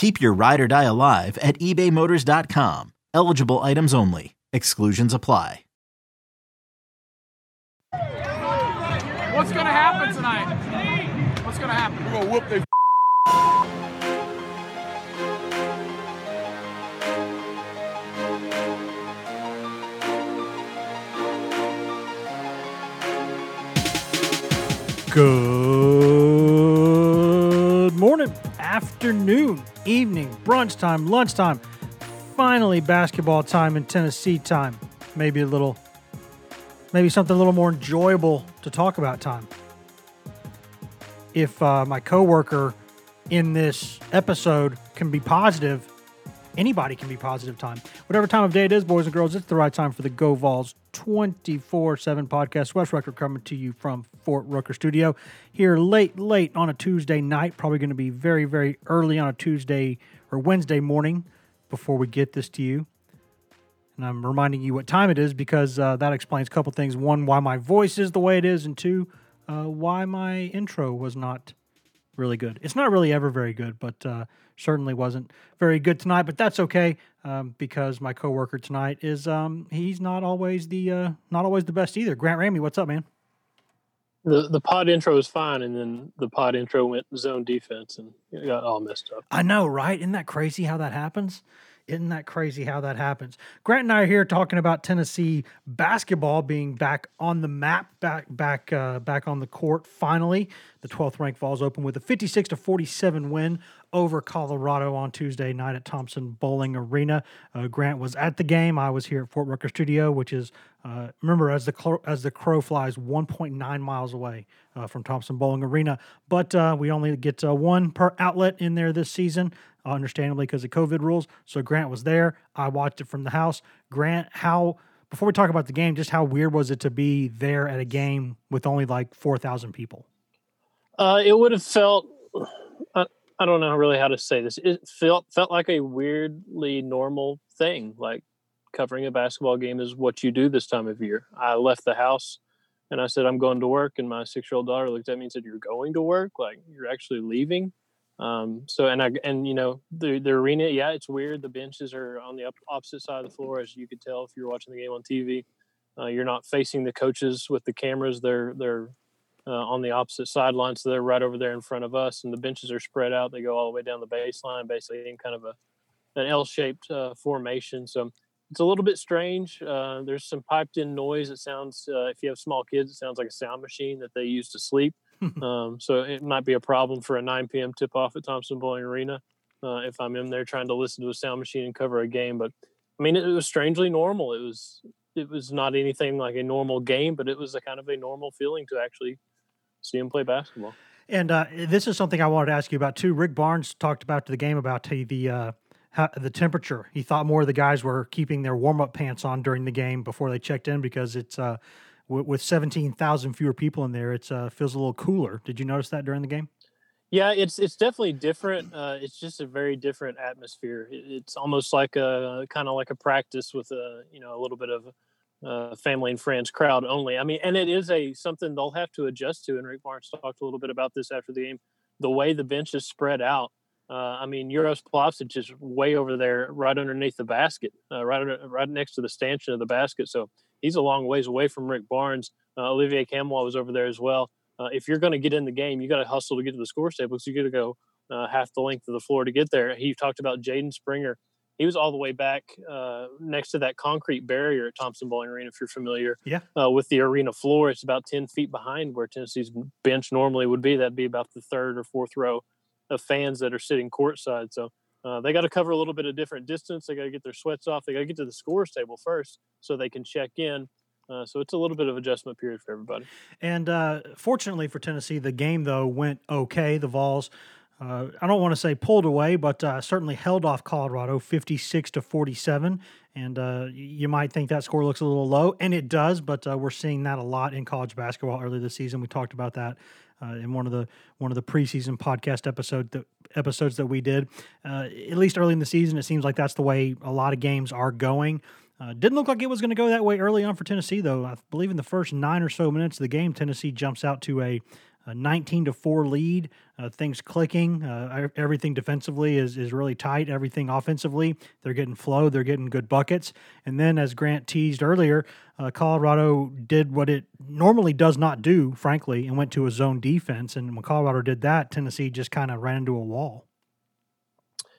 Keep your ride or die alive at ebaymotors.com. Eligible items only. Exclusions apply. What's gonna happen tonight? What's gonna happen? We're gonna whoop their Good morning, afternoon, evening, brunch time, lunchtime. Finally, basketball time in Tennessee time. Maybe a little, maybe something a little more enjoyable to talk about time. If uh, my coworker in this episode can be positive, anybody can be positive time. Whatever time of day it is, boys and girls, it's the right time for the Go Vols 24 7 podcast. Wes Rucker coming to you from Fort Rucker Studio here late, late on a Tuesday night. Probably going to be very, very early on a Tuesday or Wednesday morning before we get this to you. And I'm reminding you what time it is because uh, that explains a couple things. One, why my voice is the way it is, and two, uh, why my intro was not really good. It's not really ever very good, but uh, certainly wasn't very good tonight. But that's okay um, because my coworker tonight is um, he's not always the uh, not always the best either. Grant Ramey, what's up, man? the the pod intro was fine, and then the pod intro went zone defense, and it got all messed up. I know, right? Isn't that crazy how that happens? Isn't that crazy how that happens? Grant and I are here talking about Tennessee basketball being back on the map, back back uh, back on the court. Finally, the 12th ranked Vols open with a 56 to 47 win over Colorado on Tuesday night at Thompson Boling Arena. Uh, Grant was at the game. I was here at Fort Rucker Studio, which is uh, remember as the as the crow flies 1.9 miles away uh, from Thompson Boling Arena. But uh, we only get uh, one per outlet in there this season, understandably because of COVID rules. So Grant was there. I watched it from the house. Grant, how before we talk about the game, just how weird was it to be there at a game with only like 4,000 people? Uh, it would have felt. I, don't know really how to say this. It felt felt like a weirdly normal thing. Like covering a basketball game is what you do this time of year. I left the house and I said I'm going to work, and my six year old daughter looked at me and said, "You're going to work? Like you're actually leaving?" Um, so and I and you know the the arena, yeah, it's weird. The benches are on the opposite side of the floor, as you could tell if you're watching the game on TV. Uh, you're not facing the coaches with the cameras; they're they're uh, on the opposite sideline, so they're right over there in front of us, and the benches are spread out. They go all the way down the baseline, basically in kind of a an L-shaped uh, formation. So it's a little bit strange. Uh, there's some piped-in noise. It sounds, uh, if you have small kids, it sounds like a sound machine that they use to sleep. um, so it might be a problem for a 9 p.m. tip-off at Thompson Boling Arena uh, if I'm in there trying to listen to a sound machine and cover a game. But I mean, it, it was strangely normal. It was it was not anything like a normal game, but it was a kind of a normal feeling to actually see him play basketball. And uh, this is something I wanted to ask you about too. Rick Barnes talked about to the game about the uh, how, the temperature. He thought more of the guys were keeping their warm up pants on during the game before they checked in because it's uh, w- with seventeen thousand fewer people in there, it uh, feels a little cooler. Did you notice that during the game? Yeah, it's it's definitely different. Uh, it's just a very different atmosphere. It, it's almost like a kind of like a practice with a you know a little bit of uh, family and friends crowd only. I mean, and it is a something they'll have to adjust to. And Rick Barnes talked a little bit about this after the game. The way the bench is spread out. Uh, I mean, Uros Plavsic is way over there, right underneath the basket, uh, right under, right next to the stanchion of the basket. So he's a long ways away from Rick Barnes. Uh, Olivier Nkamhoua was over there as well. Uh, if you're going to get in the game, you got to hustle to get to the score table. So you got to go uh, half the length of the floor to get there. He talked about Jaden Springer he was all the way back uh, next to that concrete barrier at Thompson Boling Arena, if you're familiar. Yeah. Uh, with the arena floor, it's about 10 feet behind where Tennessee's bench normally would be. That'd be about the third or fourth row of fans that are sitting courtside. So uh, they got to cover a little bit of different distance. They got to get their sweats off. They got to get to the scores table first so they can check in. Uh, so it's a little bit of adjustment period for everybody. And uh, fortunately for Tennessee, the game though went okay. The Vols, uh, I don't want to say pulled away, but uh, certainly held off Colorado, fifty-six to forty-seven. And uh, you might think that score looks a little low, and it does. But uh, we're seeing that a lot in college basketball early this season. We talked about that uh, in one of the one of the preseason podcast episode that, episodes that we did. Uh, at least early in the season, it seems like that's the way a lot of games are going. Uh, didn't look like it was going to go that way early on for Tennessee, though. I believe in the first nine or so minutes of the game, Tennessee jumps out to a, a 19 to four lead. Uh, things clicking. Uh, everything defensively is is really tight. Everything offensively, they're getting flow. They're getting good buckets. And then, as Grant teased earlier, uh, Colorado did what it normally does not do, frankly, and went to a zone defense. And when Colorado did that, Tennessee just kind of ran into a wall.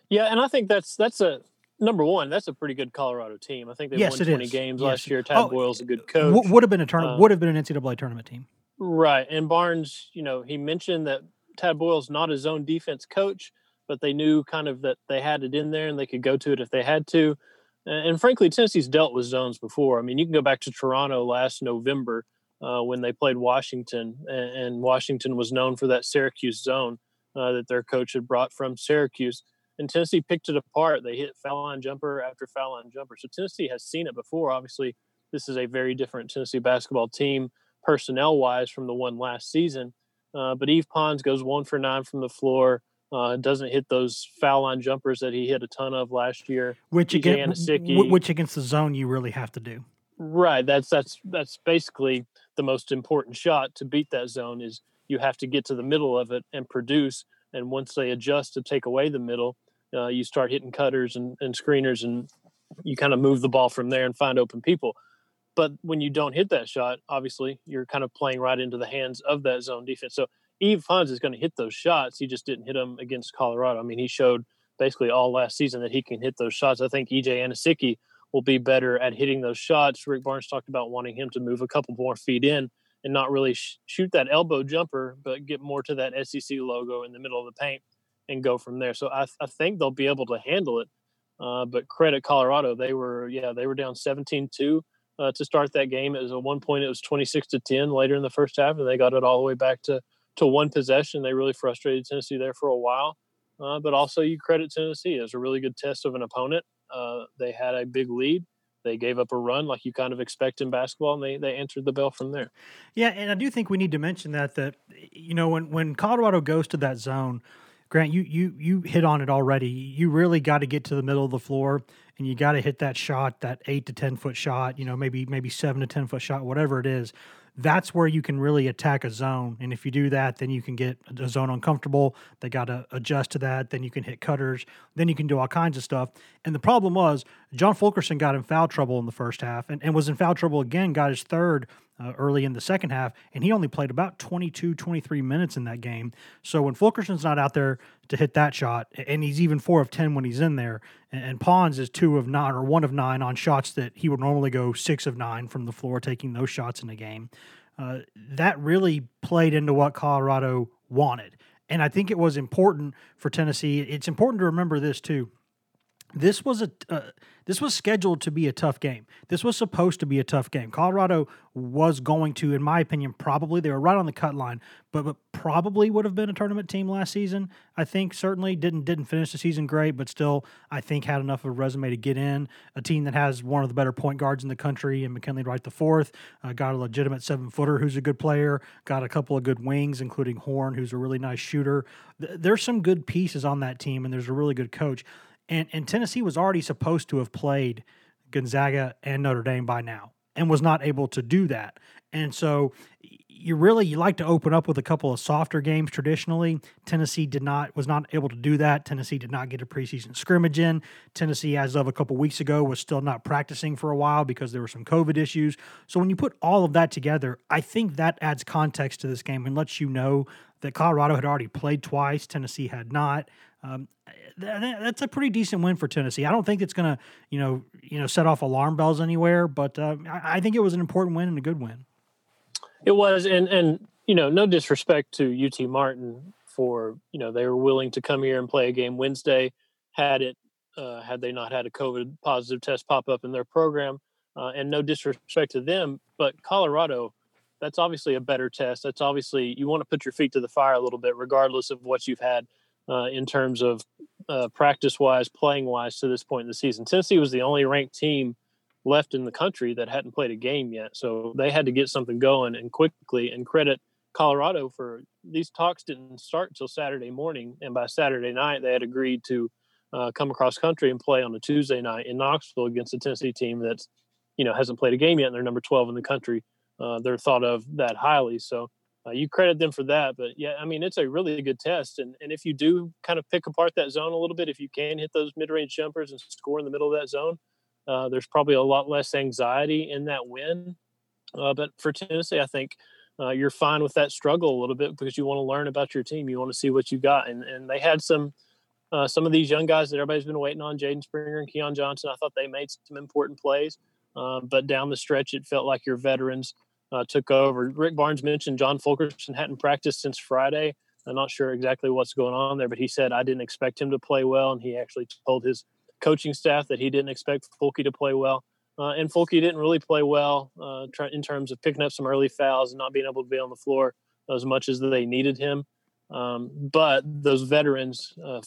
Yeah, and I think that's that's a number one, that's a pretty good Colorado team. I think they yes, won 20 is. games yes. last year. Tad oh, Boyle's a good coach. W- would have been a turn- uh, would have been an NCAA tournament team. Right. And Barnes, you know, he mentioned that Tad Boyle's not his own defense coach, but they knew kind of that they had it in there and they could go to it if they had to. And, frankly, Tennessee's dealt with zones before. I mean, you can go back to Toronto last November uh, when they played Washington, and, and, Washington was known for that Syracuse zone uh, that their coach had brought from Syracuse and Tennessee picked it apart. They hit foul line jumper after foul line jumper. So Tennessee has seen it before. Obviously, this is a very different Tennessee basketball team personnel wise from the one last season. Uh, but Yves Pons goes one for nine from the floor. Uh, doesn't hit those foul line jumpers that he hit a ton of last year. Which against which against the zone you really have to do. Right. That's that's that's basically the most important shot to beat that zone is you have to get to the middle of it and produce. And once they adjust to take away the middle, uh, you start hitting cutters and, and screeners and you kind of move the ball from there and find open people. But when you don't hit that shot, obviously you're kind of playing right into the hands of that zone defense. So Yves Pons is going to hit those shots. He just didn't hit them against Colorado. I mean, he showed basically all last season that he can hit those shots. I think EJ Anosike will be better at hitting those shots. Rick Barnes talked about wanting him to move a couple more feet in and not really sh- shoot that elbow jumper, but get more to that SEC logo in the middle of the paint and go from there. So I, I think they'll be able to handle it. Uh, but credit Colorado, they were yeah they were down 17-2 uh, to start that game. It was at one point it was 26 to 10 later in the first half, and they got it all the way back to to one possession. They really frustrated Tennessee there for a while. Uh, but also you credit Tennessee. It was a really good test of an opponent. Uh, they had a big lead. They gave up a run like you kind of expect in basketball, and they, they answered the bell from there. Yeah, and I do think we need to mention that that you know when when Colorado goes to that zone, Grant, you you you hit on it already. You really got to get to the middle of the floor, and you got to hit that shot, that eight to ten foot shot. You know, maybe maybe seven to ten foot shot, whatever it is that's where you can really attack a zone. And if you do that, then you can get a zone uncomfortable. They got to adjust to that. Then you can hit cutters. Then you can do all kinds of stuff. And the problem was, John Fulkerson got in foul trouble in the first half and, and was in foul trouble again, got his third uh, early in the second half, and he only played about 22, 23 minutes in that game. So when Fulkerson's not out there to hit that shot, and he's even four of 10 when he's in there, and, and Pons is two of nine or one of nine on shots that he would normally go six of nine from the floor, taking those shots in the game. Uh, that really played into what Colorado wanted. And I think it was important for Tennessee. It's important to remember this too this was a uh, this was scheduled to be a tough game. This was supposed to be a tough game. Colorado was going to, in my opinion, probably they were right on the cut line, but, but probably would have been a tournament team last season. I think certainly didn't didn't finish the season great, but still I think had enough of a resume to get in. A team that has one of the better point guards in the country, and McKinley Wright the fourth, uh, got a legitimate seven footer who's a good player. Got a couple of good wings, including Horn, who's a really nice shooter. Th- there's some good pieces on that team, and there's a really good coach. And, and Tennessee was already supposed to have played Gonzaga and Notre Dame by now and was not able to do that. And so you really you like to open up with a couple of softer games traditionally. Tennessee did not was not able to do that. Tennessee did not get a preseason scrimmage in. Tennessee as of a couple weeks ago was still not practicing for a while because there were some COVID issues. So when you put all of that together, I think that adds context to this game and lets you know that Colorado had already played twice, Tennessee had not. Um, th- that's a pretty decent win for Tennessee. I don't think it's going to, you know, you know, set off alarm bells anywhere, but uh, I, I think it was an important win and a good win. It was, and and you know, no disrespect to UT Martin for you know they were willing to come here and play a game Wednesday. Had it uh, had they not had a COVID positive test pop up in their program, uh, and no disrespect to them, but Colorado, that's obviously a better test. That's obviously you want to put your feet to the fire a little bit, regardless of what you've had uh, in terms of uh, practice wise, playing wise to this point in the season. Tennessee was the only ranked team left in the country that hadn't played a game yet, so they had to get something going and quickly. And credit Colorado for these talks didn't start until Saturday morning, and by Saturday night they had agreed to uh, come across country and play on a Tuesday night in Knoxville against a Tennessee team that's you know hasn't played a game yet and they're number 12 in the country. Uh, they're thought of that highly, so uh, you credit them for that. But yeah, I mean it's a really good test, and and if you do kind of pick apart that zone a little bit, if you can hit those mid range jumpers and score in the middle of that zone, uh, there's probably a lot less anxiety in that win. Uh, but for Tennessee, I think uh, you're fine with that struggle a little bit because you want to learn about your team. You want to see what you got, and and they had some. Uh, some of these young guys that everybody's been waiting on, Jaden Springer and Keon Johnson, I thought they made some important plays. Uh, but down the stretch, it felt like your veterans uh, took over. Rick Barnes mentioned John Fulkerson hadn't practiced since Friday. I'm not sure exactly what's going on there, but he said I didn't expect him to play well, and he actually told his coaching staff that he didn't expect Fulky to play well. Uh, and Fulky didn't really play well uh, in terms of picking up some early fouls and not being able to be on the floor as much as they needed him. Um, but those veterans, uh,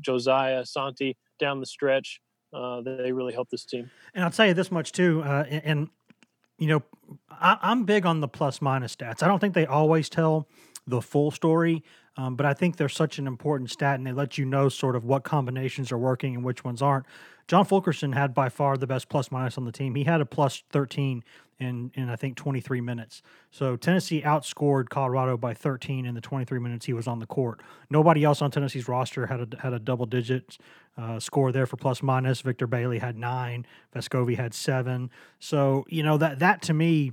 Josiah, Santi, down the stretch, uh, they really helped this team. And I'll tell you this much too, uh, and, you know, I, I'm big on the plus minus stats. I don't think they always tell the full story. Um, but I think they're such an important stat, and they let you know sort of what combinations are working and which ones aren't. John Fulkerson had by far the best plus minus on the team. He had a plus 13 in, in I think 23 minutes. So Tennessee outscored Colorado by 13 in the 23 minutes he was on the court. Nobody else on Tennessee's roster had a, had a double digit uh, score there for plus minus. Victor Bailey had nine. Vescovi had seven. So you know that that to me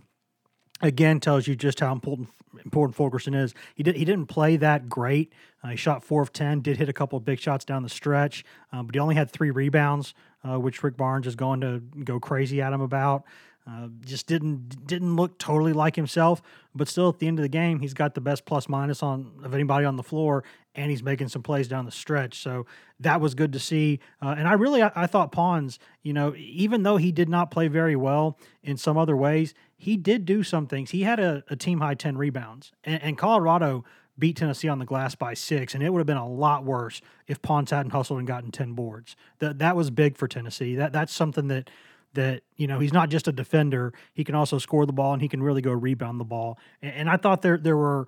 again tells you just how important important Fulkerson is. He did he didn't play that great. Uh, he shot four of ten, did hit a couple of big shots down the stretch, um, but he only had three rebounds, uh, which Rick Barnes is going to go crazy at him about. Uh, just didn't didn't look totally like himself, but still at the end of the game, he's got the best plus minus on of anybody on the floor, and he's making some plays down the stretch. So that was good to see. Uh, and I really I, I, thought Pons, you know, even though he did not play very well in some other ways, he did do some things. He had a, a team high ten rebounds, and, and Colorado beat Tennessee on the glass by six, and it would have been a lot worse if Pons hadn't hustled and gotten ten boards. That that was big for Tennessee. That that's something that that you know he's not just a defender; he can also score the ball and he can really go rebound the ball. And, and I thought there there were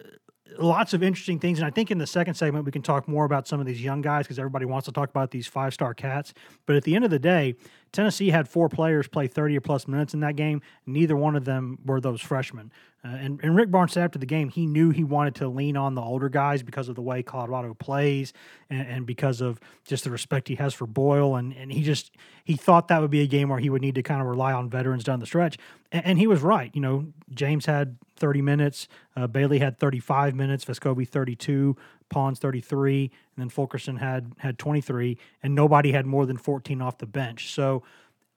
uh, lots of interesting things. And I think in the second segment, we can talk more about some of these young guys because everybody wants to talk about these five star cats. But at the end of the day, Tennessee had four players play 30 or plus minutes in that game. Neither one of them were those freshmen. Uh, and, and Rick Barnes said after the game, he knew he wanted to lean on the older guys because of the way Colorado plays and, and because of just the respect he has for Boyle. And, and he just he thought that would be a game where he would need to kind of rely on veterans down the stretch. And, and he was right. You know, James had 30 minutes, uh, Bailey had 35 minutes, Vescovi 32, Pons 33, and then Fulkerson had had 23, and nobody had more than 14 off the bench. So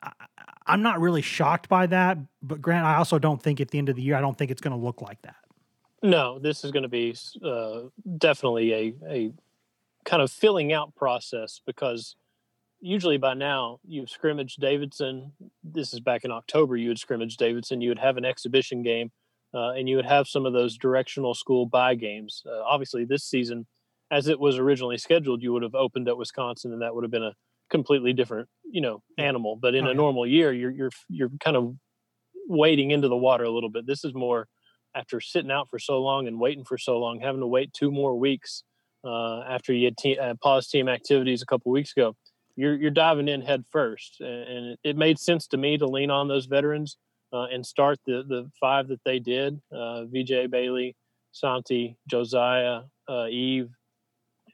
I, I'm not really shocked by that, but Grant, I also don't think at the end of the year, I don't think it's going to look like that. No, this is going to be uh, definitely a, a kind of filling out process because usually by now you've scrimmaged Davidson. This is back in October. You would scrimmage Davidson. You would have an exhibition game, uh, and you would have some of those directional school buy games. Uh, obviously, this season, as it was originally scheduled, you would have opened at Wisconsin, and that would have been a completely different, you know, animal. But in a normal year, you're you're you're kind of wading into the water a little bit. This is more after sitting out for so long and waiting for so long, having to wait two more weeks uh, after you had te- uh, paused team activities a couple weeks ago. You're you're diving in head first, and, and it, it, made sense to me to lean on those veterans uh, and start the the five that they did: uh, VJ Bailey, Santi, Josiah, uh, Yves,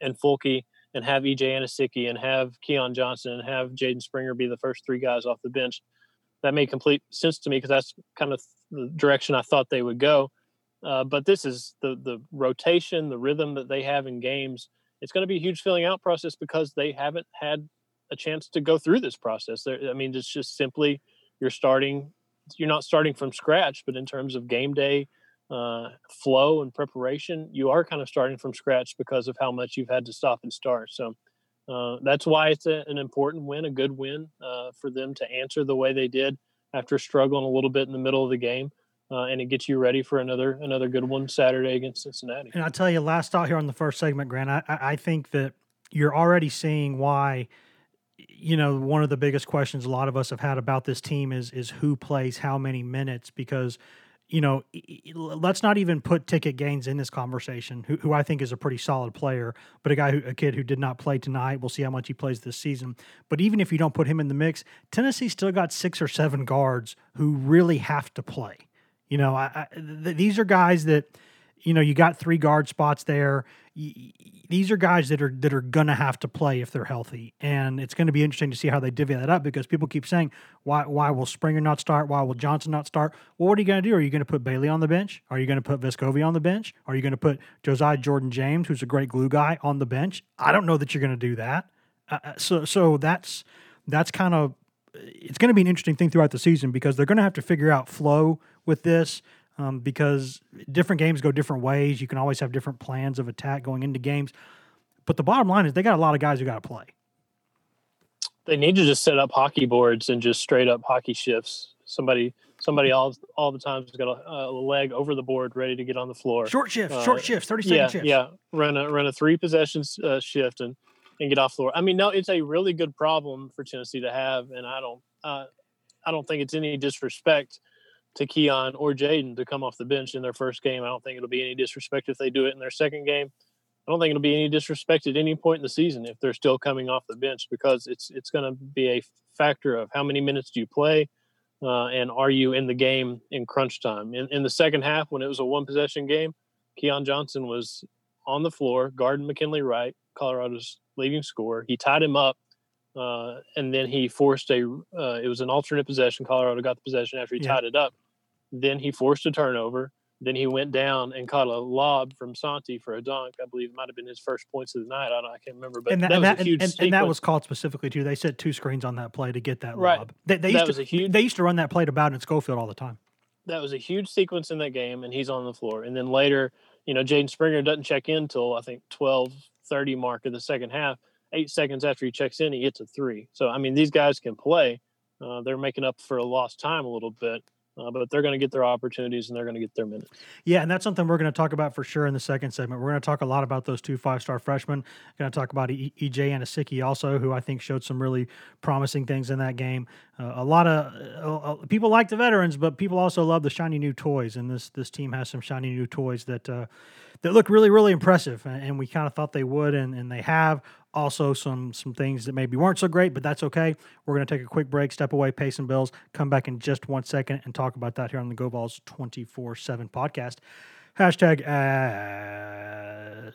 and Fulky and have EJ Anosike and have Keon Johnson and have Jaden Springer be the first three guys off the bench. That made complete sense to me because that's kind of the direction I thought they would go. Uh, but this is the the rotation, the rhythm that they have in games it's going to be a huge filling out process because they haven't had a chance to go through this process. They're, I mean, it's just simply you're starting, you're not starting from scratch, but in terms of game day uh, flow and preparation, you are kind of starting from scratch because of how much you've had to stop and start. So uh, that's why it's a, an important win, a good win uh, for them to answer the way they did after struggling a little bit in the middle of the game. Uh, and it gets you ready for another another good one Saturday against Cincinnati. And I'll tell you, last thought here on the first segment, Grant, I, I think that you're already seeing why you know one of the biggest questions a lot of us have had about this team is is who plays how many minutes because you know, let's not even put Ticket Gaines in this conversation, who, who I think is a pretty solid player, but a guy, who, a kid who did not play tonight. We'll see how much he plays this season. But even if you don't put him in the mix, Tennessee still got six or seven guards who really have to play. You know, I, I, th- these are guys that you know, you got three guard spots there. These are guys that are that are gonna have to play if they're healthy, and it's going to be interesting to see how they divvy that up because people keep saying, "Why? Why will Springer not start? Why will Johnson not start?" Well, what are you going to do? Are you going to put Bailey on the bench? Are you going to put Vescovi on the bench? Are you going to put Josiah Jordan James, who's a great glue guy, on the bench? I don't know that you're going to do that. Uh, uh, so, so that's that's kind of it's going to be an interesting thing throughout the season because they're going to have to figure out flow with this um, because different games go different ways. You can always have different plans of attack going into games. But the bottom line is they got a lot of guys who got to play. They need to just set up hockey boards and just straight up hockey shifts. Somebody, somebody all all the time has got a, a leg over the board, ready to get on the floor. Short shift, uh, short shifts, thirty second yeah, shifts. Yeah, run a run a three possessions uh, shift and and get off floor. I mean, no, it's a really good problem for Tennessee to have, and I don't, uh, I don't think it's any disrespect to Keon or Jaden to come off the bench in their first game. I don't think it'll be any disrespect if they do it in their second game. I don't think it'll be any disrespect at any point in the season if they're still coming off the bench because it's it's going to be a factor of how many minutes do you play uh, and are you in the game in crunch time. In, in the second half, when it was a one possession game, Keon Johnson was on the floor guarding McKinley Wright, Colorado's leading scorer. He tied him up. Uh, and then he forced a. Uh, it was an alternate possession. Colorado got the possession after he yeah. tied it up then he forced a turnover. Then he went down and caught a lob from Santi for a dunk. I believe it might have been his first points of the night. I, I can't remember, but and that, that and was that, a huge and, and, that was called specifically too. They set two screens on that play to get that right. lob. They, they that used was to, a huge. They used to run that play to Bowden and Schofield all the time. That was a huge sequence in that game, and he's on the floor. And then later, you know, Jaden Springer doesn't check in till I think twelve thirty mark of the second half. Eight seconds after he checks in, he hits a three. So I mean, these guys can play. Uh, they're making up for a lost time a little bit uh, but they're going to get their opportunities and they're going to get their minutes. Yeah, and that's something we're going to talk about for sure in the second segment. We're going to talk a lot about those two five star freshmen. Going to talk about e- EJ Anosike also, who I think showed some really promising things in that game. Uh, a lot of uh, uh, people like the veterans, but people also love the shiny new toys, and this this team has some shiny new toys that uh, that look really really impressive, and we kind of thought they would, and, and they have also some some things that maybe weren't so great, but that's okay. We're going to take a quick break, step away, pay some bills, come back in just one second, and talk about that here on the Go Vols 24 7 podcast. Hashtag ad.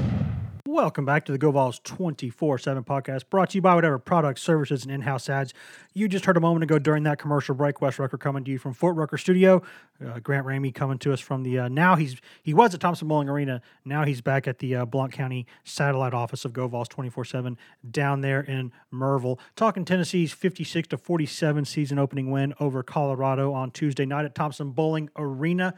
Welcome back to the GoVols 24 7 podcast brought to you by whatever products, services, and in house ads you just heard a moment ago during that commercial break. Wes Rucker coming to you from Fort Rucker Studio. Uh, Grant Ramey coming to us from the uh, now he's he was at Thompson Boling Arena. Now he's back at the uh, Blount County satellite office of GoVols 24 7 down there in Maryville. Talking Tennessee's 56 to 47 season opening win over Colorado on Tuesday night at Thompson Boling Arena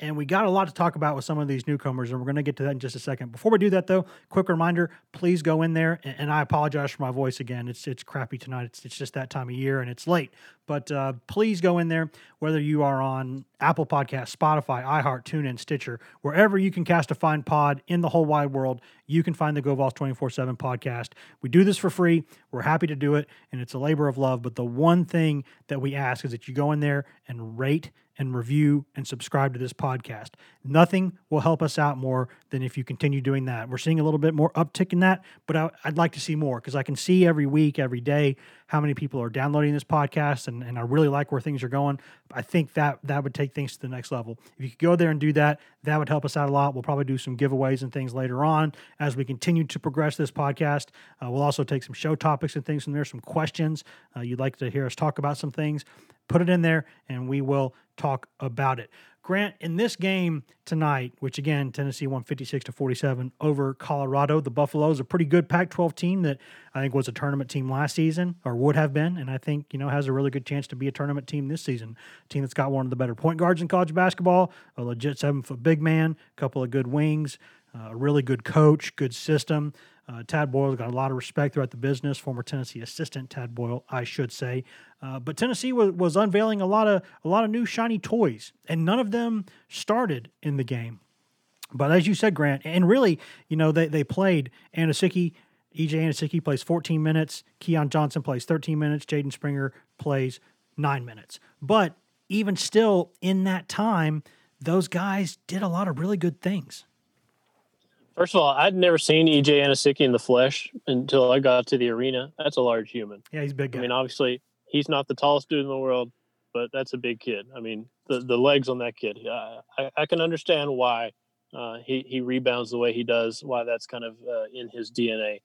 and we got a lot to talk about with some of these newcomers, and we're going to get to that in just a second. Before we do that, though, quick reminder: please go in there. And, I apologize for my voice again; it's it's crappy tonight. It's it's just that time of year, and it's late. But uh, please go in there, whether you are on Apple Podcast, Spotify, iHeart, TuneIn, Stitcher, wherever you can cast a fine pod in the whole wide world, you can find the GoVols 24 7 podcast. We do this for free. We're happy to do it, and it's a labor of love. But the one thing that we ask is that you go in there and rate and review and subscribe to this podcast. Nothing will help us out more than if you continue doing that. We're seeing a little bit more uptick in that, but I, would like to see more because I can see every week, every day, how many people are downloading this podcast, and, and I really like where things are going. I think that that would take things to the next level. If you could go there and do that, that would help us out a lot. We'll probably do some giveaways and things later on as we continue to progress this podcast. Uh, we'll also take some show topics and things from there, some questions uh, you'd like to hear us talk about some things. Put it in there, and we will talk about it. Grant, in this game tonight, which again, Tennessee won 56 to 47 over Colorado, the Buffaloes, a pretty good Pac 12 team that I think was a tournament team last season or would have been. And I think, you know, has a really good chance to be a tournament team this season. A team that's got one of the better point guards in college basketball, a legit seven foot big man, a couple of good wings, uh, a really good coach, good system. Uh, Tad Boyle's got a lot of respect throughout the business. Former Tennessee assistant Tad Boyle, I should say. Uh, but Tennessee was, was unveiling a lot of a lot of new shiny toys, and none of them started in the game. But as you said, Grant, and really, you know, they they played Anosike. EJ Anosike plays 14 minutes. Keon Johnson plays 13 minutes. Jaden Springer plays nine minutes. But even still, in that time, those guys did a lot of really good things. First of all, I'd never seen EJ Anosike in the flesh until I got to the arena. That's a large human. Yeah, he's big. Guy. I mean, obviously, he's not the tallest dude in the world, but that's a big kid. I mean, the the legs on that kid. I, I, I can understand why uh, he he rebounds the way he does. Why that's kind of uh, in his DNA.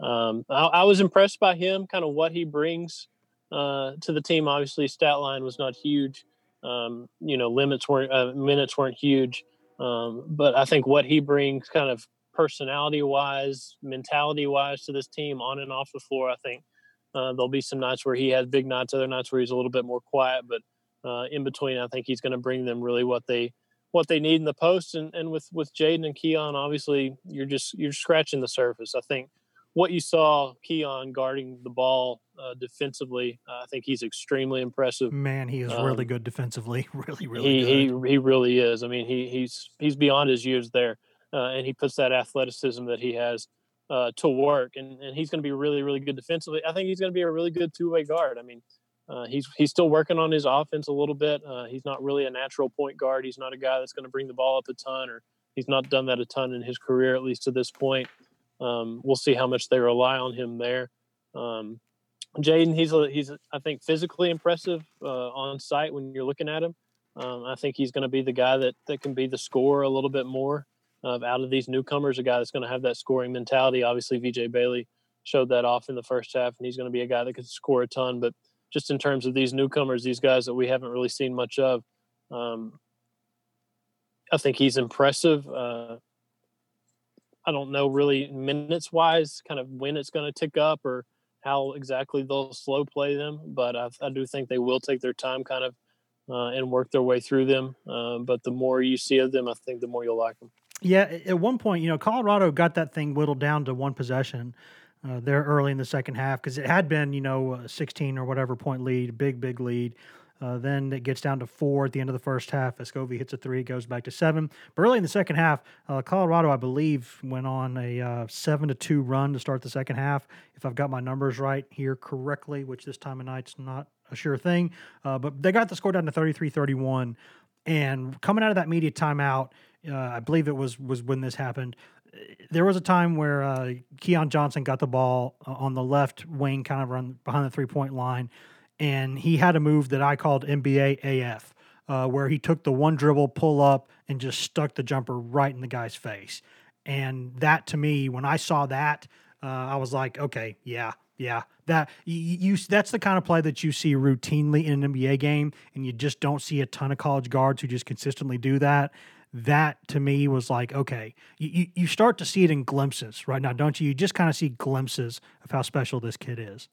Um, I, I, was impressed by him, kind of what he brings uh, to the team. Obviously, stat line was not huge. Um, you know, limits weren't uh, minutes weren't huge. Um, but I think what he brings, kind of personality wise, mentality wise to this team on and off the floor. I think uh, there'll be some nights where he has big nights, other nights where he's a little bit more quiet. But uh, in between, I think he's going to bring them really what they what they need in the post. And, and with with Jaden and Keon, obviously you're just you're scratching the surface. I think what you saw Keon guarding the ball uh, defensively, uh, I think he's extremely impressive. Man, he is um, really good defensively. Really, really he, good. He he really is. I mean, he he's he's beyond his years there uh, and he puts that athleticism that he has uh, to work, and, and he's going to be really, really good defensively. I think he's going to be a really good two way guard. I mean, uh, he's he's still working on his offense a little bit. Uh, he's not really a natural point guard. He's not a guy that's going to bring the ball up a ton, or he's not done that a ton in his career, at least to this point. Um, we'll see how much they rely on him there. Um, Jaden, he's a, he's I think physically impressive uh, on site when you're looking at him. Um, I think he's going to be the guy that that can be the scorer a little bit more of out of these newcomers, a guy that's going to have that scoring mentality. Obviously, VJ Bailey showed that off in the first half, and he's going to be a guy that can score a ton. But just in terms of these newcomers, these guys that we haven't really seen much of, um, I think he's impressive. Uh, I don't know really minutes wise, kind of when it's going to tick up or how exactly they'll slow play them, but I, I do think they will take their time, kind of, uh, and work their way through them. Uh, but the more you see of them, I think the more you'll like them. Yeah, at one point, you know, Colorado got that thing whittled down to one possession uh, there early in the second half because it had been, you know, a 16 or whatever point lead, big, big lead. Uh, then it gets down to four at the end of the first half. Vescovi hits a three, goes back to seven. But early in the second half, uh, Colorado, I believe, went on a uh, seven to two run to start the second half. If I've got my numbers right here correctly, which this time of night's not a sure thing. Uh, but they got the score down to 33 31. And coming out of that media timeout, uh, I believe it was was when this happened. There was a time where uh, Keon Johnson got the ball uh, on the left wing, kind of run behind the three point line, and he had a move that I called NBA AF, uh, where he took the one dribble, pull up, and just stuck the jumper right in the guy's face. And that to me, when I saw that, uh, I was like, okay, yeah, yeah, that you, you that's the kind of play that you see routinely in an NBA game, and you just don't see a ton of college guards who just consistently do that. That to me was like, okay, you, you start to see it in glimpses right now, don't you? You just kind of see glimpses of how special this kid is.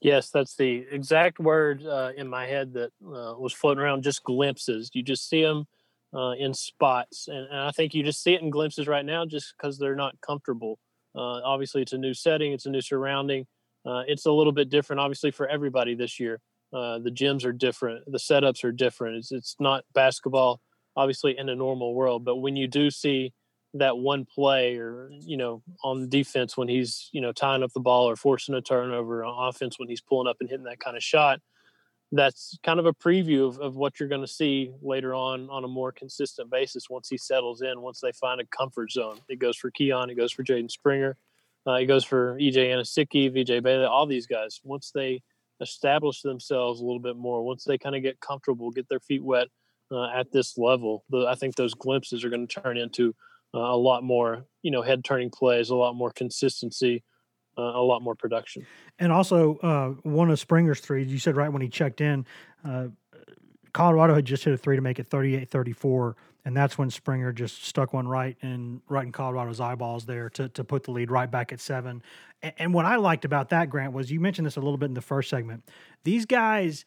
Yes, that's the exact word uh, in my head that uh, was floating around. Just glimpses. You just see them uh, in spots, and, and, I think you just see it in glimpses right now, just because they're not comfortable. Uh, obviously, it's a new setting, it's a new surrounding. Uh, it's a little bit different, obviously, for everybody this year. Uh, the gyms are different, the setups are different. It's, it's not basketball, obviously, in a normal world. But when you do see that one play or you know on defense when he's you know tying up the ball or forcing a turnover on offense when he's pulling up and hitting that kind of shot that's kind of a preview of, of what you're going to see later on on a more consistent basis once he settles in once they find a comfort zone it goes for keon it goes for jaden springer uh, it goes for ej Anosike, vj bailey all these guys once they establish themselves a little bit more once they kind of get comfortable get their feet wet uh, at this level the, i think those glimpses are going to turn into uh, a lot more, you know, head turning plays, a lot more consistency, uh, a lot more production. And also, uh, one of Springer's threes, you said right when he checked in, uh, Colorado had just hit a three to make it 38 34. And that's when Springer just stuck one right in right in Colorado's eyeballs there to, to put the lead right back at seven. And, and what I liked about that, Grant, was you mentioned this a little bit in the first segment. These guys,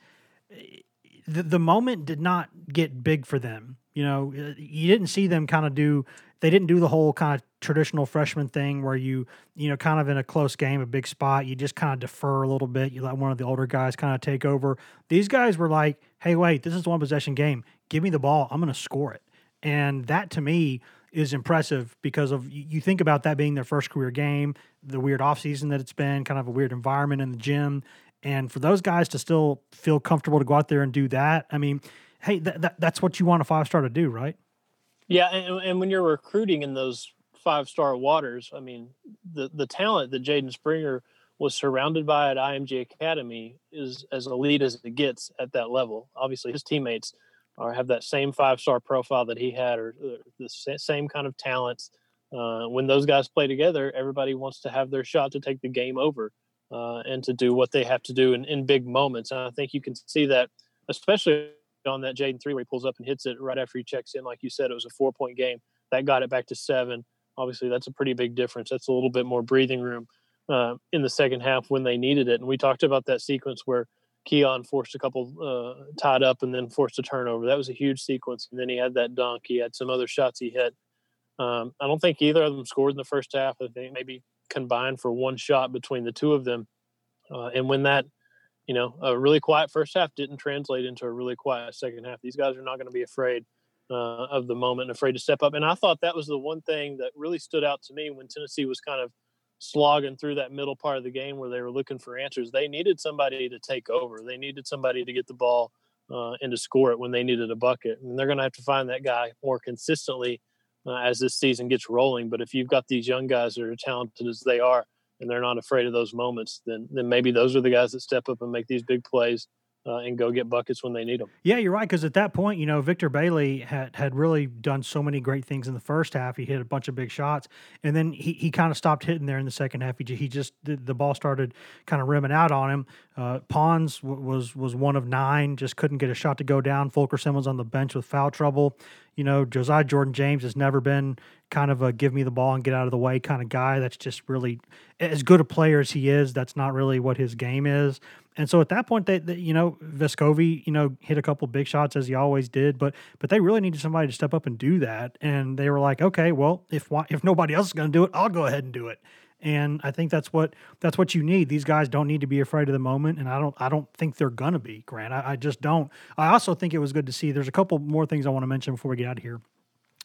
the, the moment did not get big for them. You know, uh, you didn't see them kind of do they didn't do the whole kind of traditional freshman thing where you you know kind of in a close game a big spot you just kind of defer a little bit you let one of the older guys kind of take over. These guys were like hey wait this is one possession game. Give me the ball. I'm going to score it. And that to me is impressive because of you think about that being their first career game the weird offseason that it's been kind of a weird environment in the gym and for those guys to still feel comfortable to go out there and do that i mean hey th- th- that's what you want a five star to do right yeah, and, and when you're recruiting in those five star waters, I mean, the the talent that Jaden Springer was surrounded by at IMG Academy is as elite as it gets at that level. Obviously, his teammates are have that same five star profile that he had, or, the same kind of talents. Uh, when those guys play together, everybody wants to have their shot to take the game over uh, and to do what they have to do in, in big moments. And I think you can see that, especially on that Jaden three where he pulls up and hits it right after he checks in. Like you said, it was a four point game that got it back to seven. Obviously, that's a pretty big difference. That's a little bit more breathing room uh, in the second half when they needed it. And we talked about that sequence where Keon forced a couple uh, tied up and then forced a turnover. That was a huge sequence. And then he had that dunk. He had some other shots he hit. Um, I don't think either of them scored in the first half. I think maybe combined for one shot between the two of them. Uh, and when that you know, a really quiet first half didn't translate into a really quiet second half. These guys are not going to be afraid uh, of the moment and afraid to step up. And I thought that was the one thing that really stood out to me when Tennessee was kind of slogging through that middle part of the game where they were looking for answers. They needed somebody to take over. They needed somebody to get the ball uh, and to score it when they needed a bucket. And they're going to have to find that guy more consistently uh, as this season gets rolling. But if you've got these young guys that are talented as they are, and they're not afraid of those moments, then then maybe those are the guys that step up and make these big plays uh, and go get buckets when they need them. Yeah, you're right. Because at that point, you know, Victor Bailey had had really done so many great things in the first half. He hit a bunch of big shots, and then he, he kind of stopped hitting there in the second half. He, he just the, the ball started kind of rimming out on him. Uh, Pons w- was was one of nine, just couldn't get a shot to go down. Fulkerson was on the bench with foul trouble. You know, Josiah Jordan James has never been kind of a give me the ball and get out of the way kind of guy. That's just really as good a player as he is. That's not really what his game is. And so at that point, they, they, you know, Vescovi, you know, hit a couple big shots as he always did, but but they really needed somebody to step up and do that. And they were like, okay, well, if if nobody else is going to do it, I'll go ahead and do it. And I think that's what that's what you need. These guys don't need to be afraid of the moment, and I don't I don't think they're gonna be. Grant, I, I just don't. I also think it was good to see. There's a couple more things I want to mention before we get out of here.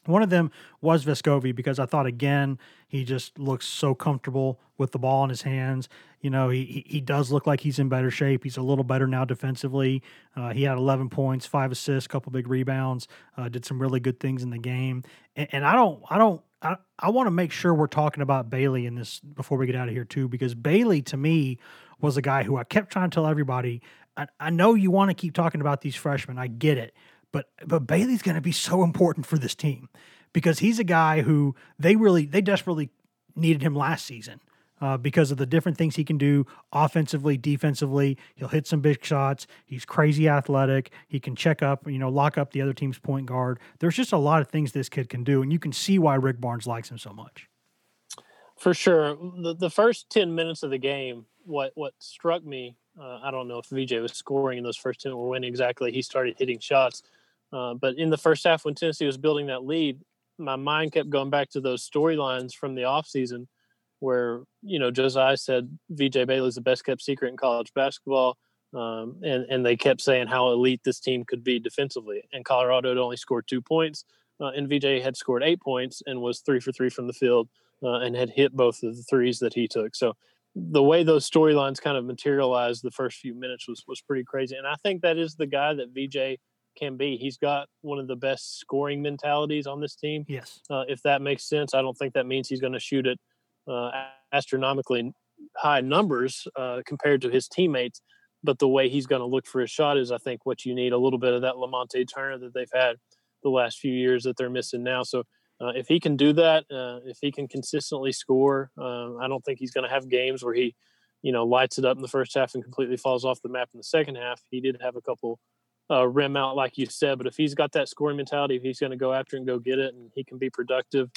One of them was Vescovi because I thought again he just looks so comfortable with the ball in his hands. You know, he he does look like he's in better shape. He's a little better now defensively. Uh, he had 11 points, five assists, couple big rebounds. Uh, did some really good things in the game. And, and I don't I don't I, I want to make sure we're talking about Bailey in this before we get out of here too, because Bailey to me was a guy who I kept trying to tell everybody I, I know you want to keep talking about these freshmen. I get it, but but Bailey's going to be so important for this team because he's a guy who they really they desperately needed him last season. Uh, because of the different things he can do offensively, defensively. He'll hit some big shots. He's crazy athletic. He can check up, you know, lock up the other team's point guard. There's just a lot of things this kid can do, and you can see why Rick Barnes likes him so much. For sure, the the first ten minutes of the game, what what struck me, uh, I don't know if VJ was scoring in those first ten or when exactly he started hitting shots, uh, but in the first half when Tennessee was building that lead, my mind kept going back to those storylines from the offseason where you know Josiah said VJ Bailey's the best kept secret in college basketball, um, and and they kept saying how elite this team could be defensively. And Colorado had only scored two points, uh, and VJ had scored eight points and was three for three from the field, uh, and had hit both of the threes that he took. So the way those storylines kind of materialized the first few minutes was was pretty crazy. And I think that is the guy that VJ can be. He's got one of the best scoring mentalities on this team. Yes. Uh, if that makes sense, I don't think that means he's going to shoot at uh, astronomically high numbers uh, compared to his teammates. But the way he's going to look for his shot is, I think, what you need a little bit of that Lamonte Turner that they've had the last few years that they're missing now. So uh, if he can do that, uh, if he can consistently score, uh, I don't think he's going to have games where he, you know, lights it up in the first half and completely falls off the map in the second half. He did have a couple uh, rim out, like you said, but if he's got that scoring mentality, if he's going to go after and go get it, and he can be productive,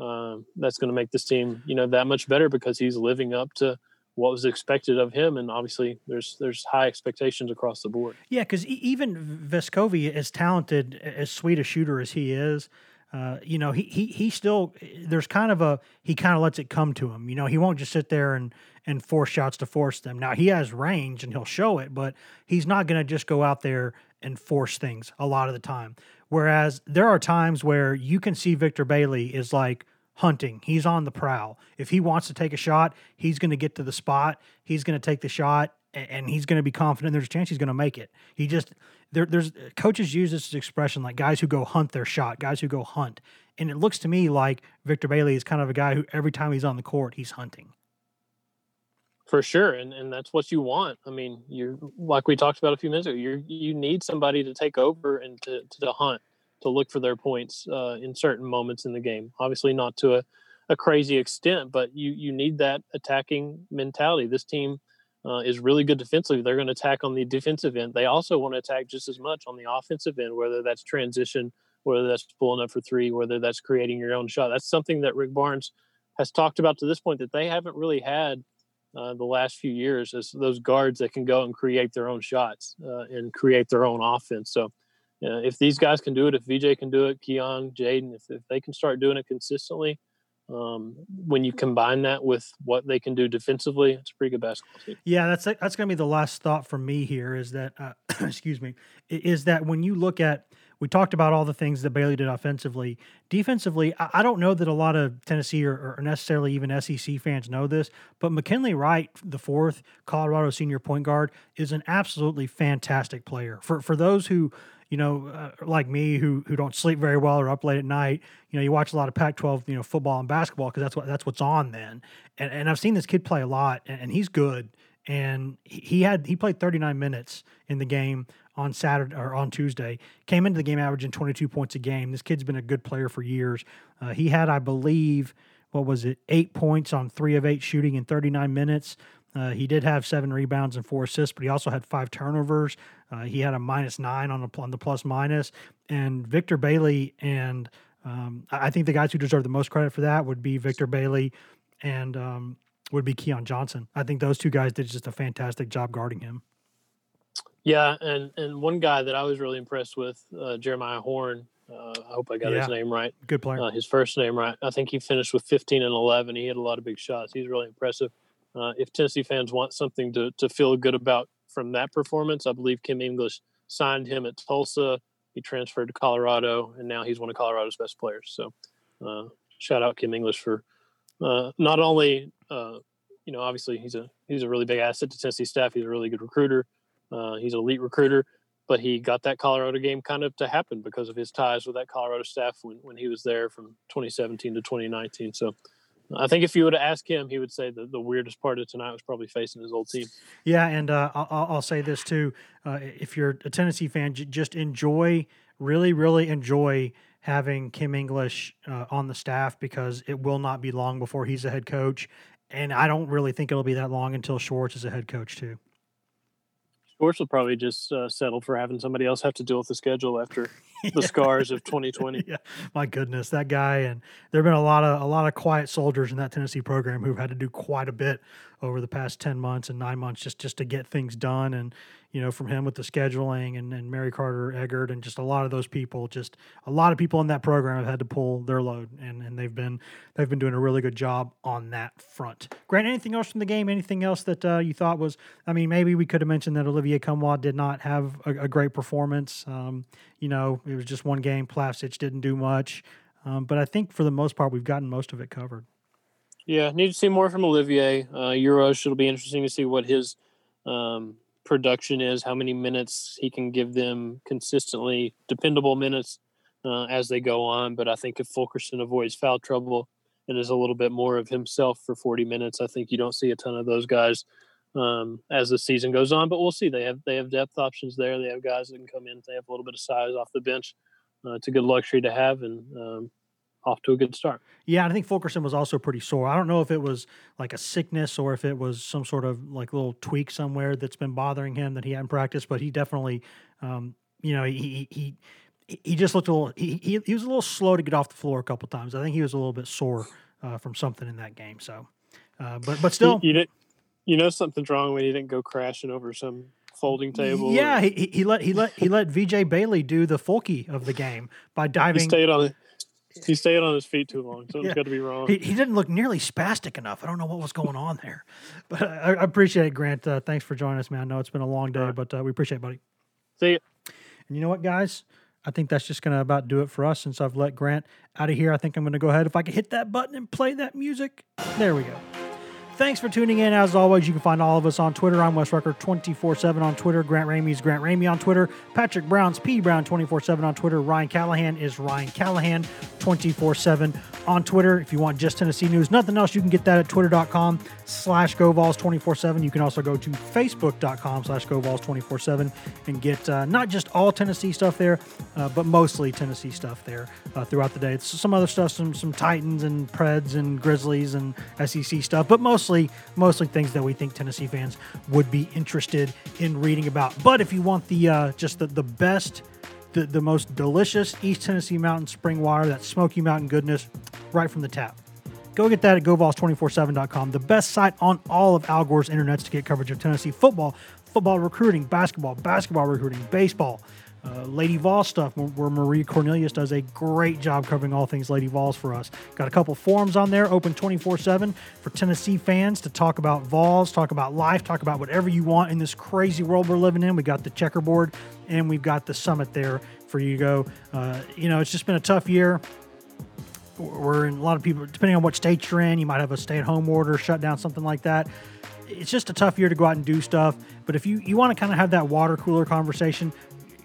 um, that's going to make this team, you know, that much better because he's living up to what was expected of him, and obviously there's there's high expectations across the board. Yeah, because even Vescovi, as talented, as sweet a shooter as he is, uh, you know, he he he still there's kind of a he kind of lets it come to him. You know, he won't just sit there and and force shots to force them. Now he has range and he'll show it, but he's not going to just go out there and force things a lot of the time. Whereas there are times where you can see Victor Bailey is like hunting. He's on the prowl. If he wants to take a shot, he's going to get to the spot. He's going to take the shot and he's going to be confident there's a chance he's going to make it. He just there, there's coaches use this expression like guys who go hunt their shot, guys who go hunt. And it looks to me like Victor Bailey is kind of a guy who every time he's on the court, he's hunting. For sure, and and that's what you want. I mean, you like we talked about a few minutes ago. You you need somebody to take over and to to hunt, to look for their points uh, in certain moments in the game. Obviously, not to a, a crazy extent, but you you need that attacking mentality. This team uh, is really good defensively. They're going to attack on the defensive end. They also want to attack just as much on the offensive end, whether that's transition, whether that's pulling up for three, whether that's creating your own shot. That's something that Rick Barnes has talked about to this point that they haven't really had uh, the last few years as those guards that can go and create their own shots uh, and create their own offense. So uh, if these guys can do it, if VJ can do it, Keon, Jaden, if, if they can start doing it consistently, um, when you combine that with what they can do defensively, it's a pretty good basketball team. Yeah, that's that's going to be the last thought from me here. Is that uh, excuse me? Is that when you look at we talked about all the things that Bailey did offensively, defensively. I, don't know that a lot of Tennessee or, or, necessarily even SEC fans know this, but McKinley Wright, the fourth Colorado senior point guard, is an absolutely fantastic player. For for those who you know, uh, like me who who don't sleep very well or up late at night, you know, you watch a lot of Pac-12, you know, football and basketball because that's what that's what's on then. And and I've seen this kid play a lot, and, and he's good. And he had he played 39 minutes in the game on Saturday or on Tuesday. Came into the game averaging 22 points a game. This kid's been a good player for years. Uh, he had, I believe, what was it, eight points on three of eight shooting in 39 minutes. Uh, he did have seven rebounds and four assists, but he also had five turnovers. Uh, he had a minus nine on the on the plus minus. And Victor Bailey and um, I think the guys who deserve the most credit for that would be Victor Bailey and um, would be Keon Johnson. I think those two guys did just a fantastic job guarding him. Yeah, and and one guy that I was really impressed with, uh, Jeremiah Horne. Uh, I hope I got yeah. his name right. Good player. Uh, his first name right. I think he finished with 15 and 11. He had a lot of big shots. He's really impressive. Uh, if Tennessee fans want something to, to feel good about from that performance, I believe Kim English signed him at Tulsa. He transferred to Colorado, and now he's one of Colorado's best players. So, uh, shout out Kim English for uh, not only uh, you know obviously he's a he's a really big asset to Tennessee staff. He's a really good recruiter. Uh, he's an elite recruiter, but he got that Colorado game kind of to happen because of his ties with that Colorado staff when, when he was there from 2017 to 2019. So I think if you would have asked him, he would say that the weirdest part of tonight was probably facing his old team. Yeah, and uh, I'll, I'll say this too: uh, if you're a Tennessee fan, j- just enjoy, really, really enjoy having Kim English uh, on the staff because it will not be long before he's a head coach, and I don't really think it'll be that long until Schwartz is a head coach too. Schwartz will probably just uh, settle for having somebody else have to deal with the schedule after the scars of 2020. yeah, my goodness, that guy. And there have been a lot of a lot of quiet soldiers in that Tennessee program who've had to do quite a bit over the past ten months and nine months just just to get things done. And you know, from him with the scheduling and, and Mary Carter Eggert and just a lot of those people, just a lot of people in that program have had to pull their load and, and they've been they've been doing a really good job on that front. Grant, anything else from the game? Anything else that uh, you thought was? I mean, maybe we could have mentioned that Olivier Nkamhoua did not have a, a great performance. Um, you know, it was just one game. Plavsic didn't do much, um, but I think for the most part, we've gotten most of it covered. Yeah, need to see more from Olivier. Uh, Uros, it'll be interesting to see what his um, production is, how many minutes he can give them consistently, dependable minutes uh, as they go on. But I think if Fulkerson avoids foul trouble and is a little bit more of himself for 40 minutes, I think you don't see a ton of those guys um, as the season goes on. But we'll see. They have they have depth options there. They have guys that can come in. They have a little bit of size off the bench. Uh, it's a good luxury to have, and um, off to a good start. Yeah, I think Fulkerson was also pretty sore. I don't know if it was like a sickness or if it was some sort of like little tweak somewhere that's been bothering him that he hadn't practiced, but he definitely, um, you know, he he he just looked a little. He, he he was a little slow to get off the floor a couple times. I think he was a little bit sore uh, from something in that game. So, uh, but but still, you, you, you know something's wrong when he didn't go crashing over some folding table. Yeah, or... he, he let he let he let VJ Bailey do the Fulky of the game by diving. He stayed on it. He stayed on his feet too long. Something's yeah. got to be wrong. He, he didn't look nearly spastic enough. I don't know what was going on there. But I, I appreciate it, Grant. Uh, thanks for joining us, man. I know it's been a long day, but uh, we appreciate it, buddy. See you. And you know what, guys? I think that's just going to about do it for us since I've let Grant out of here. I think I'm going to go ahead. If I could hit that button and play that music. There we go. Thanks for tuning in. As always, you can find all of us on Twitter. I'm Wes Rucker 24 7 on Twitter. Grant Ramey's Grant Ramey on Twitter. Patrick Brown's P Brown 24 7 on Twitter. Ryan Callahan is Ryan Callahan 24 7 on Twitter. If you want just Tennessee news, nothing else, you can get that at twitter.com slash GoVols 24 7. You can also go to facebook.com slash GoVols 24 7 and get uh, not just all Tennessee stuff there, uh, but mostly Tennessee stuff there uh, throughout the day. It's some other stuff, some, some Titans and Preds and Grizzlies and SEC stuff, but mostly mostly mostly things that we think Tennessee fans would be interested in reading about. But if you want the uh, just the, the best, the, the most delicious East Tennessee Mountain spring water, that Smoky Mountain goodness, right from the tap. Go get that at GoVols247.com, the best site on all of Al Gore's internets to get coverage of Tennessee football, football recruiting, basketball, basketball recruiting, baseball, uh, Lady Vols stuff, where Marie Cornelius does a great job covering all things Lady Vols for us. Got a couple forums on there, open 24 7 for Tennessee fans to talk about Vols, talk about life, talk about whatever you want in this crazy world we're living in. We got the checkerboard and we've got the summit there for you to go. Uh, you know, it's just been a tough year. We're in a lot of people, depending on what state you're in, you might have a stay at home order, shut down, something like that it's just a tough year to go out and do stuff. But if you, you want to kind of have that water cooler conversation,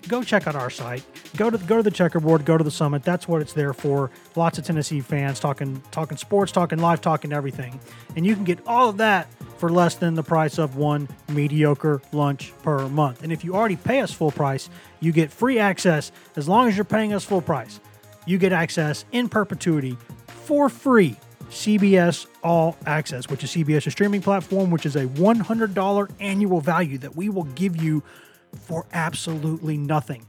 go check out our site. Go to go to the checkerboard. Go to the summit. That's what it's there for. Lots of Tennessee fans talking talking sports, talking live, talking everything, and you can get all of that for less than the price of one mediocre lunch per month. And if you already pay us full price, you get free access as long as you're paying us full price. You get access in perpetuity for free CBS All Access, which is CBS's streaming platform, which is a $100 annual value that we will give you for absolutely nothing.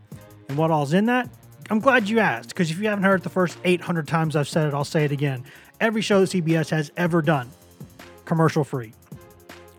And what all's in that? I'm glad you asked, because if you haven't heard the first 800 times I've said it, I'll say it again. Every show that CBS has ever done, commercial free.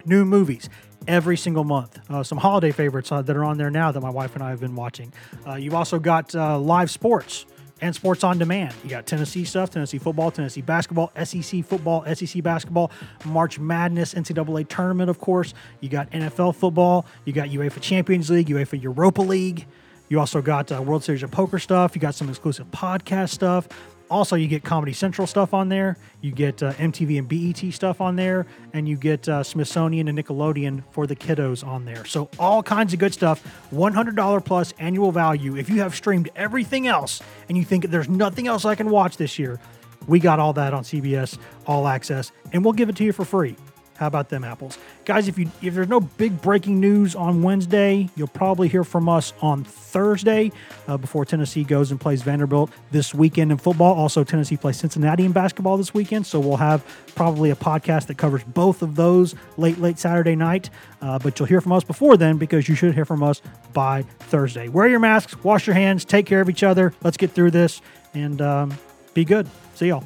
New movies, every single month. Uh, some holiday favorites uh, that are on there now that my wife and I have been watching. Uh, you've also got uh, live sports and sports on demand. You got Tennessee stuff, Tennessee football, Tennessee basketball, SEC football, SEC basketball, March Madness, NCAA tournament, of course. You got NFL football. You got UEFA Champions League, UEFA Europa League. You also got uh, World Series of Poker stuff. You got some exclusive podcast stuff. Also, you get Comedy Central stuff on there. You get uh, MTV and BET stuff on there, and you get uh, Smithsonian and Nickelodeon for the kiddos on there. So all kinds of good stuff. $100 plus annual value. If you have streamed everything else and you think there's nothing else I can watch this year, We got all that on CBS All Access, and we'll give it to you for free. How about them apples, guys? If you if there's no big breaking news on Wednesday, you'll probably hear from us on Thursday uh, before Tennessee goes and plays Vanderbilt this weekend in football. Also, Tennessee plays Cincinnati in basketball this weekend, so we'll have probably a podcast that covers both of those late late Saturday night. Uh, but you'll hear from us before then because you should hear from us by Thursday. Wear your masks, wash your hands, take care of each other. Let's get through this and um, be good. See y'all.